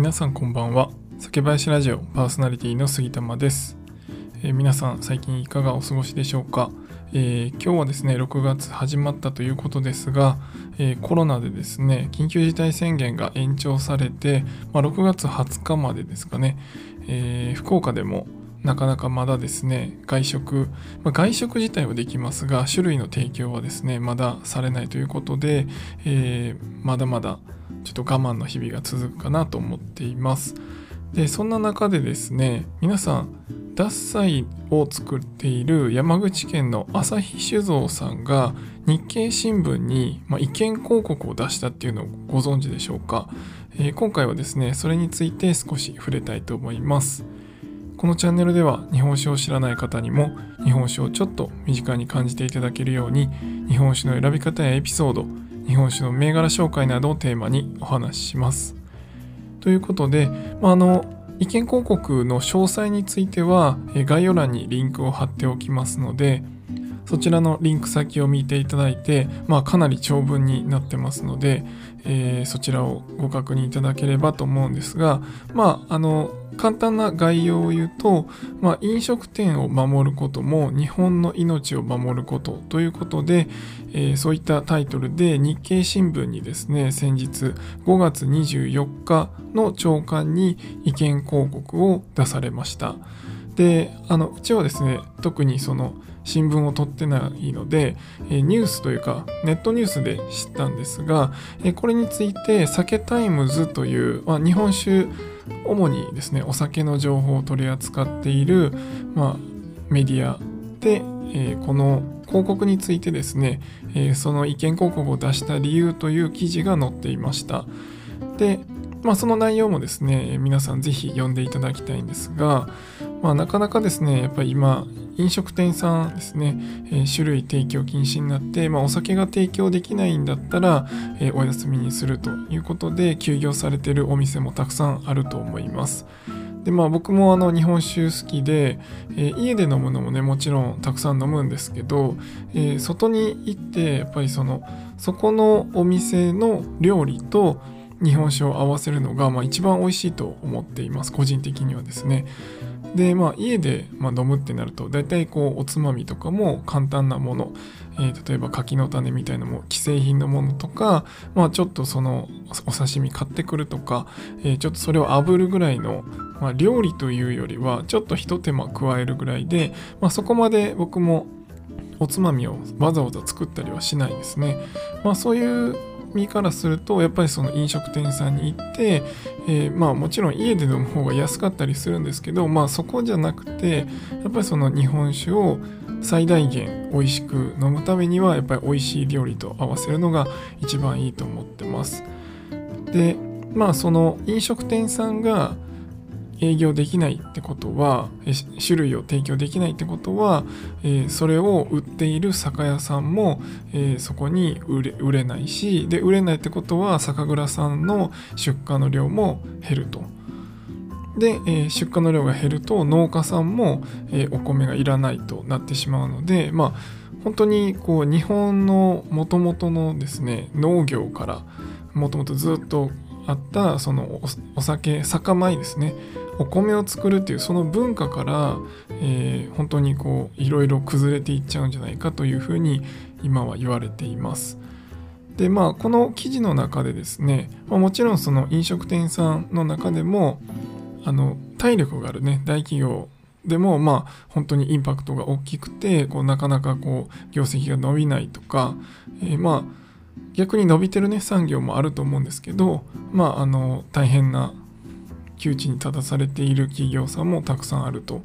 皆さんこんばんは。酒林ラジオパーソナリティの杉玉です、えー皆さん最近いかがお過ごしでしょうか、えー今日はですね6月始まったということですが、えーコロナでですね緊急事態宣言が延長されて、まあ、6月20日までですかね、えー福岡でもなかなかまだですね外食、まあ外食自体はできますが種類の提供はですねまだされないということで、えーまだまだちょっと我慢の日々が続くかなと思っています。でそんな中でですね皆さん獺祭を作っている山口県の朝日酒造さんが日経新聞に、まあ、意見広告を出したっていうのをご存知でしょうか、えー今回はですねそれについて少し触れたいと思います。このチャンネルでは日本酒を知らない方にも日本酒をちょっと身近に感じていただけるように日本酒の選び方やエピソード日本酒の銘柄紹介などをテーマにお話しします。ということで、まあ、の意見広告の詳細については概要欄にリンクを貼っておきますのでそちらのリンク先を見ていただいて、まあ、かなり長文になってますので、えーそちらをご確認いただければと思うんですが、まあ、あの簡単な概要を言うと、まあ、飲食店を守ることも日本の命を守ることということで、えーそういったタイトルで日経新聞にですね先日5月24日の朝刊に意見広告を出されました。であのうちはですね特にその新聞を取ってないので、ニュースというかネットニュースで知ったんですが、これについて SAKETIMES という、まあ、日本酒主にですねお酒の情報を取り扱っている、まあ、メディアで、この広告についてですね、その意見広告を出した理由という記事が載っていました。で、まあ、その内容もですね皆さんぜひ読んでいただきたいんですが、まあ、なかなかですねやっぱり今飲食店さんですね、えー種類提供禁止になって、まあ、お酒が提供できないんだったら、えーお休みにするということで休業されてるお店もたくさんあると思います。でまあ僕もあの日本酒好きで、えー家で飲むのもねもちろんたくさん飲むんですけど、え外に行ってやっぱりそのそこのお店の料理と日本酒を合わせるのが、まあ、一番美味しいと思っています個人的にはですねでまあ家で、まあ、飲むってなると大体こうおつまみとかも簡単なもの、えー例えば柿の種みたいなも既製品のものとか、まあ、ちょっとそのお刺身買ってくるとか、えーちょっとそれを炙るぐらいの、まあ、料理というよりはちょっとひと手間加えるぐらいで、まあ、そこまで僕もおつまみをわざわざ作ったりはしないですね。まあそういう身からするとやっぱりその飲食店さんに行って、えーまあもちろん家で飲む方が安かったりするんですけどまあそこじゃなくてやっぱりその日本酒を最大限美味しく飲むためにはやっぱり美味しい料理と合わせるのが一番いいと思ってます。でまあその飲食店さんが営業できないってことは種類を提供できないってことは、えそれを売っている酒屋さんも、えそこに売れ売れないしで売れないってことは酒蔵さんの出荷の量も減ると。で、え出荷の量が減ると農家さんも、えお米がいらないとなってしまうのでまあ本当にこう日本のもともとのですね農業からもともとずっとあったそのお酒酒米ですねお米を作るっていうその文化から、えー本当にこういろいろ崩れていっちゃうんじゃないかというふうに今は言われています。でまあこの記事の中でですね、まもちろんその飲食店さんの中でもあの体力があるね大企業でもまあ本当にインパクトが大きくてこうなかなかこう業績が伸びないとか、えーまあ逆に伸びてるね産業もあると思うんですけどまああの大変な窮地に立たされている企業さんもたくさんあると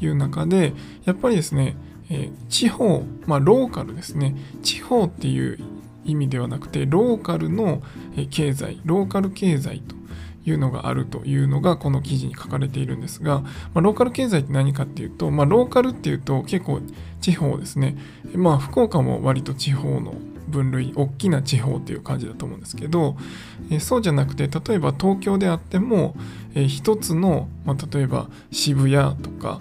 いう中でやっぱりですね、え地方まあローカルですね。地方っていう意味ではなくてローカルの経済ローカル経済というのがあるというのがこの記事に書かれているんですが、まあ、ローカル経済って何かっていうと、まあ、ローカルっていうと結構地方ですね。まあ福岡も割と地方の分類大きな地方っていう感じだと思うんですけど、えそうじゃなくて例えば東京であっても、えー一つの、まあ、例えば渋谷とか、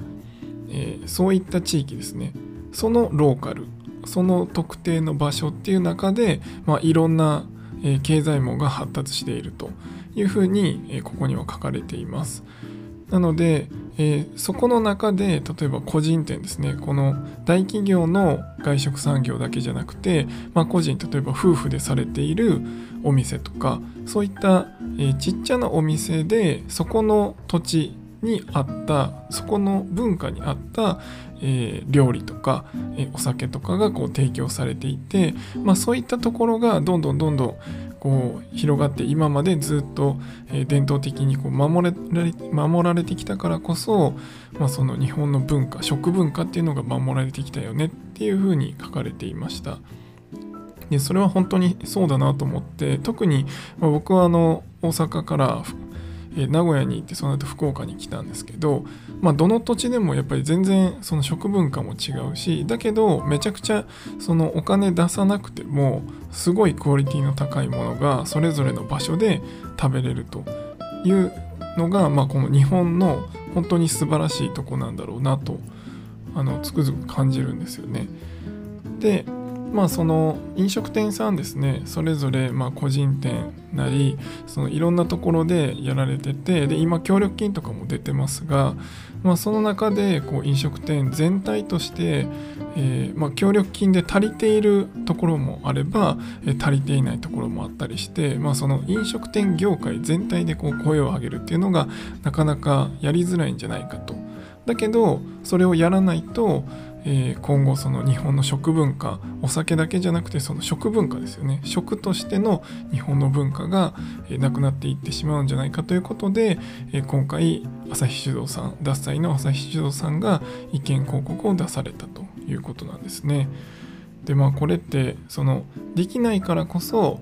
えそういった地域ですねそのローカルその特定の場所っていう中で、まあ、いろんな、経済網が発達しているというふうに、ここには書かれています。なので、えー、そこの中で例えば個人店ですね。この大企業の外食産業だけじゃなくて、まあ、個人例えば夫婦でされているお店とかそういった、えー、ちっちゃなお店でそこの土地にあったそこの文化にあった、えー、料理とか、えー、お酒とかがこう提供されていて、まあ、そういったところがどんどんどんどんこう広がって今までずっと、えー、伝統的にこう守られ守られてきたからこそ、まあ、その日本の文化食文化っていうのが守られてきたよねっていうふうに書かれていました。でそれは本当にそうだなと思って特に、まあ、僕はあの大阪から名古屋に行ってその後福岡に来たんですけど、まあ、どの土地でもやっぱり全然その食文化も違うしだけどめちゃくちゃそのお金出さなくてもすごいクオリティの高いものがそれぞれの場所で食べれるというのが、まあ、この日本の本当に素晴らしいとこなんだろうなとあのつくづく感じるんですよね。でまあその飲食店さんですねそれぞれまあ個人店なりそのいろんなところでやられててで今協力金とかも出てますが、まあ、その中でこう飲食店全体として、えー、まあ協力金で足りているところもあれば、え、足りていないところもあったりして、まあ、その飲食店業界全体でこう声を上げるっていうのがなかなかやりづらいんじゃないかと。だけどそれをやらないとえー、今後その日本の食文化お酒だけじゃなくてその食文化ですよね食としての日本の文化が、えー、なくなっていってしまうんじゃないかということで、えー、今回朝日酒造さん獺祭の朝日酒造さんが意見広告を出されたということなんですね。でまあこれってそのできないからこそ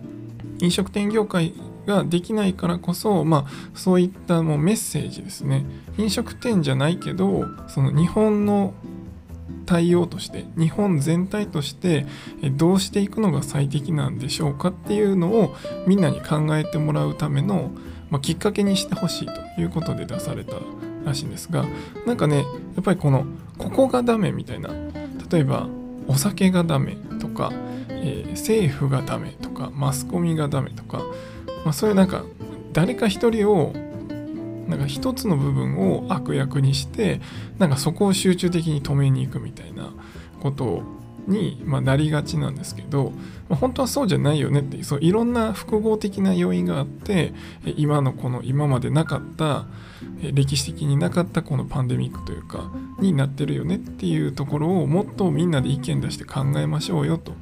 飲食店業界ができないからこそ、まあ、そういったもうメッセージですね飲食店じゃないけどその日本の対応として日本全体としてどうしていくのが最適なんでしょうかっていうのをみんなに考えてもらうための、まあ、きっかけにしてほしいということで出されたらしいんですがなんかねやっぱりこのここがダメみたいな例えばお酒がダメとか、えー、政府がダメとかマスコミがダメとか、まあ、そういうなんか誰か一人をなんか一つの部分を悪役にしてなんかそこを集中的に止めに行くみたいなことに、まあ、なりがちなんですけど、まあ、本当はそうじゃないよねっていうそういろんな複合的な要因があって今のこの今までなかった歴史的になかったこのパンデミックというかになってるよねっていうところをもっとみんなで意見出して考えましょうよと。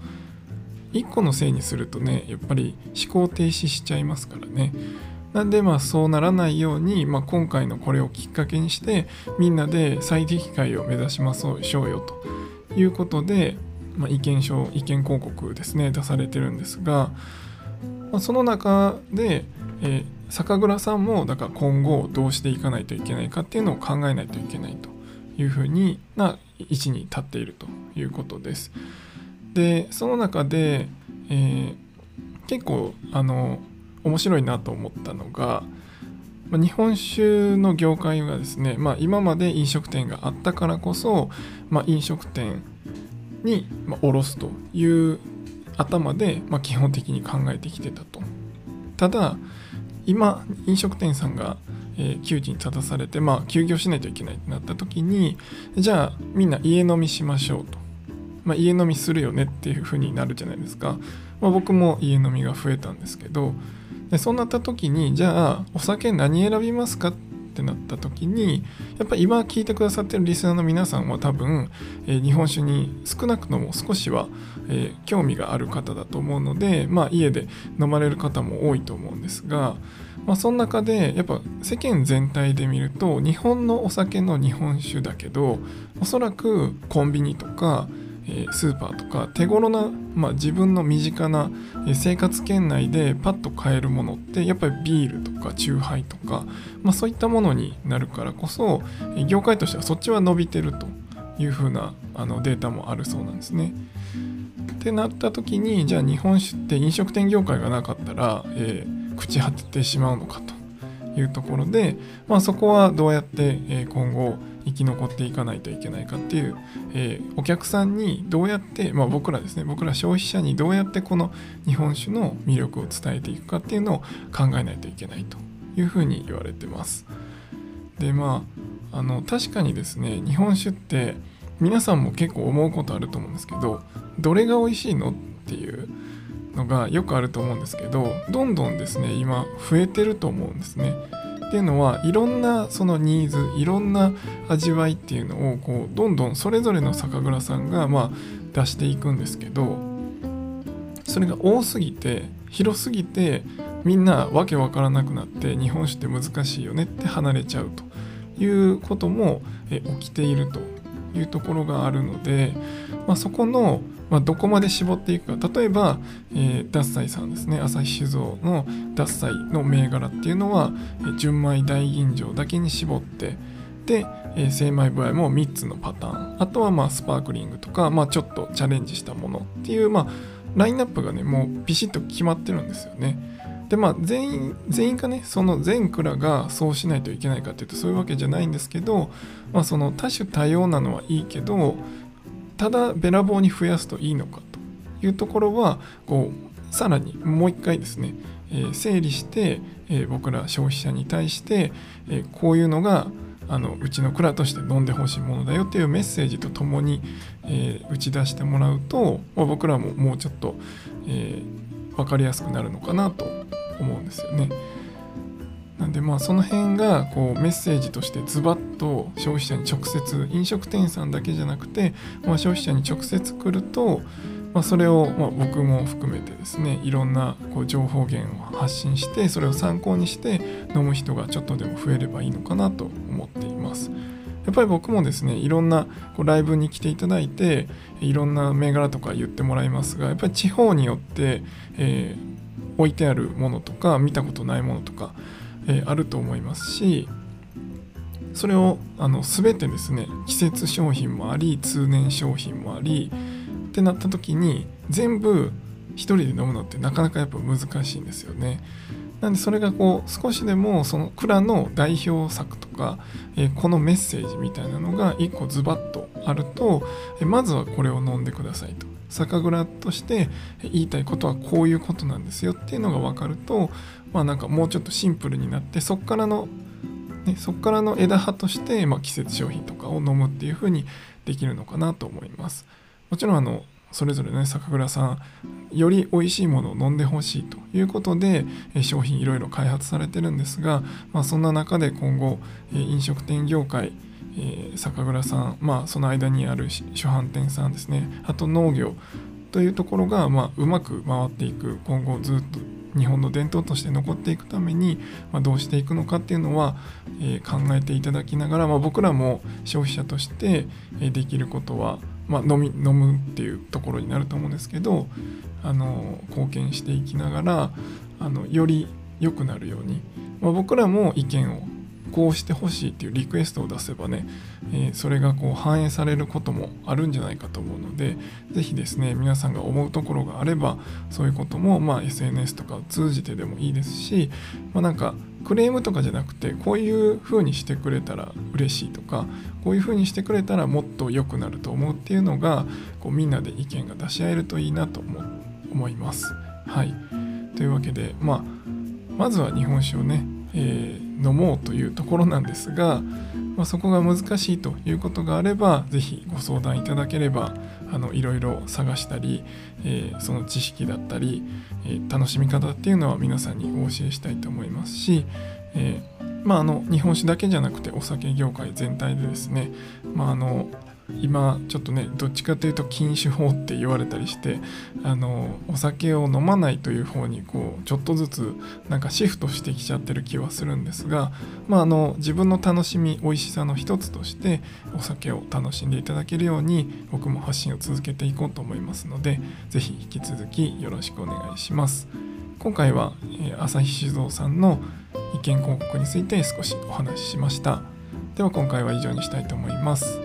一個のせいにするとねやっぱり思考停止しちゃいますからね。なんでまあそうならないように、まあ、今回のこれをきっかけにしてみんなで最適解を目指しましょうよということで、まあ、意見書意見広告ですね出されてるんですが、まあ、その中で、えー、酒蔵さんもだから今後どうしていかないといけないかっていうのを考えないといけないというふうにな位置に立っているということです。でその中で、えー、結構あの面白いなと思ったのが、ま、日本酒の業界がですね、まあ、今まで飲食店があったからこそ、まあ、飲食店に卸すという頭で、ま、基本的に考えてきてたと。ただ今飲食店さんが、え、窮地に立たされて、まあ、休業しないといけないってなった時にじゃあみんな家飲みしましょうと、まあ、家飲みするよねっていう風になるじゃないですか、まあ、僕も家飲みが増えたんですけどでそうなった時にじゃあお酒何選びますかってなった時にやっぱり今聞いてくださってるリスナーの皆さんは多分、えー、日本酒に少なくとも少しは、えー、興味がある方だと思うので、まあ、家で飲まれる方も多いと思うんですが、まあ、その中でやっぱ世間全体で見ると日本のお酒の日本酒だけどおそらくコンビニとかえスーパーとか手頃な、まあ、自分の身近な生活圏内でパッと買えるものってやっぱりビールとかチューハイとか、まあ、そういったものになるからこそ業界としてはそっちは伸びてるというふうなあのデータもあるそうなんですね。ってなった時にじゃあ日本酒って飲食店業界がなかったら、えー、朽ち果ててしまうのかというところで、まあ、そこはどうやって今後生き残っていかないといけないかっていう、えー、お客さんにどうやって、まあ、僕らですね僕ら消費者にどうやってこの日本酒の魅力を伝えていくかっていうのを考えないといけないというふうに言われてます。でまああの確かにですね日本酒って皆さんも結構思うことあると思うんですけどどれが美味しいのっていうのがよくあると思うんですけどどんどんですね今増えてると思うんですね。っていうのはいろんなそのニーズいろんな味わいっていうのをこうどんどんそれぞれの酒蔵さんがまあ出していくんですけどそれが多すぎて広すぎてみんなわけわからなくなって日本酒って難しいよねって離れちゃうということも起きているというところがあるので、まあ、そこのまあ、どこまで絞っていくか。例えば、えー、ダッサイさんですね。朝日酒造のダッサイの銘柄っていうのは、えー、純米大吟醸だけに絞ってで、えー、精米部合も3つのパターン。あとはまあスパークリングとか、まあ、ちょっとチャレンジしたものっていう、まあ、ラインナップがねもうピシッと決まってるんですよね。でまあ全員全員がねその全蔵がそうしないといけないかっていうとそういうわけじゃないんですけど、まあ、その多種多様なのはいいけどただべらぼうに増やすといいのかというところはこうさらにもう一回ですね、え、整理して、え、僕ら消費者に対して、え、こういうのがあのうちの蔵として飲んでほしいものだよっていうメッセージとともに、え打ち出してもらうと、まあ、僕らももうちょっと、え分かりやすくなるのかなと思うんですよね。なんでまあその辺がこうメッセージとしてズバッと消費者に直接飲食店さんだけじゃなくて、まあ、消費者に直接来ると、まあ、それをま僕も含めてですねいろんなこう情報源を発信してそれを参考にして飲む人がちょっとでも増えればいいのかなと思っています。やっぱり僕もですねいろんなこうライブに来ていただいていろんな銘柄とか言ってもらいますがやっぱり地方によって、えー、置いてあるものとか見たことないものとかえー、あると思いますしそれをあの全てですね季節商品もあり通年商品もありってなった時に全部1人で飲むのってなかなかやっぱ難しいんですよね。なんでそれがこう少しでもその蔵の代表作とか、えー、このメッセージみたいなのが1個ズバッとあると、えー、まずはこれを飲んでくださいと酒蔵として言いたいことはこういうことなんですよっていうのが分かるとまあなんかもうちょっとシンプルになってそこからの、ね、そこからの枝葉として、まあ、季節商品とかを飲むっていう風にできるのかなと思います。もちろんあのそれぞれね酒蔵さんより美味しいものを飲んでほしいということで商品いろいろ開発されてるんですが、まあ、そんな中で今後飲食店業界え酒蔵さん、まあ、その間にある主販店さんですね。あと農業というところが、まあ、うまく回っていく今後ずっと日本の伝統として残っていくために、まあ、どうしていくのかっていうのは、えー、考えていただきながら、まあ、僕らも消費者として、えできることは、まあ、飲み飲むっていうところになると思うんですけどあの貢献していきながらあのより良くなるように、ま、僕らも意見をこうしてほしいっていうリクエストを出せばね、えー、それがこう反映されることもあるんじゃないかと思うので是非ですね皆さんが思うところがあればそういうことも、まあ、SNS とかを通じてでもいいですし、まあ、なんかクレームとかじゃなくてこういう風にしてくれたら嬉しいとかこういう風にしてくれたらもっと良くなると思うっていうのがこうみんなで意見が出し合えるといいなと思います。はいというわけで、まあ、まずは日本酒をね、えー飲もうというところなんですが、まあ、そこが難しいということがあれば是非ご相談いただければあのいろいろ探したり、えー、その知識だったり、えー、楽しみ方っていうのは皆さんにお教えしたいと思いますし、え、まあ、あの日本酒だけじゃなくてお酒業界全体でですね、まあ、あの今ちょっとねどっちかというと禁酒法って言われたりしてあのお酒を飲まないという方にこうちょっとずつなんかシフトしてきちゃってる気はするんですが、まあ、あの自分の楽しみ美味しさの一つとしてお酒を楽しんでいただけるように僕も発信を続けていこうと思いますので是非引き続きよろしくお願いします。今回は、えー、朝日酒造さんの意見広告について少しお話ししました。では今回は以上にしたいと思います。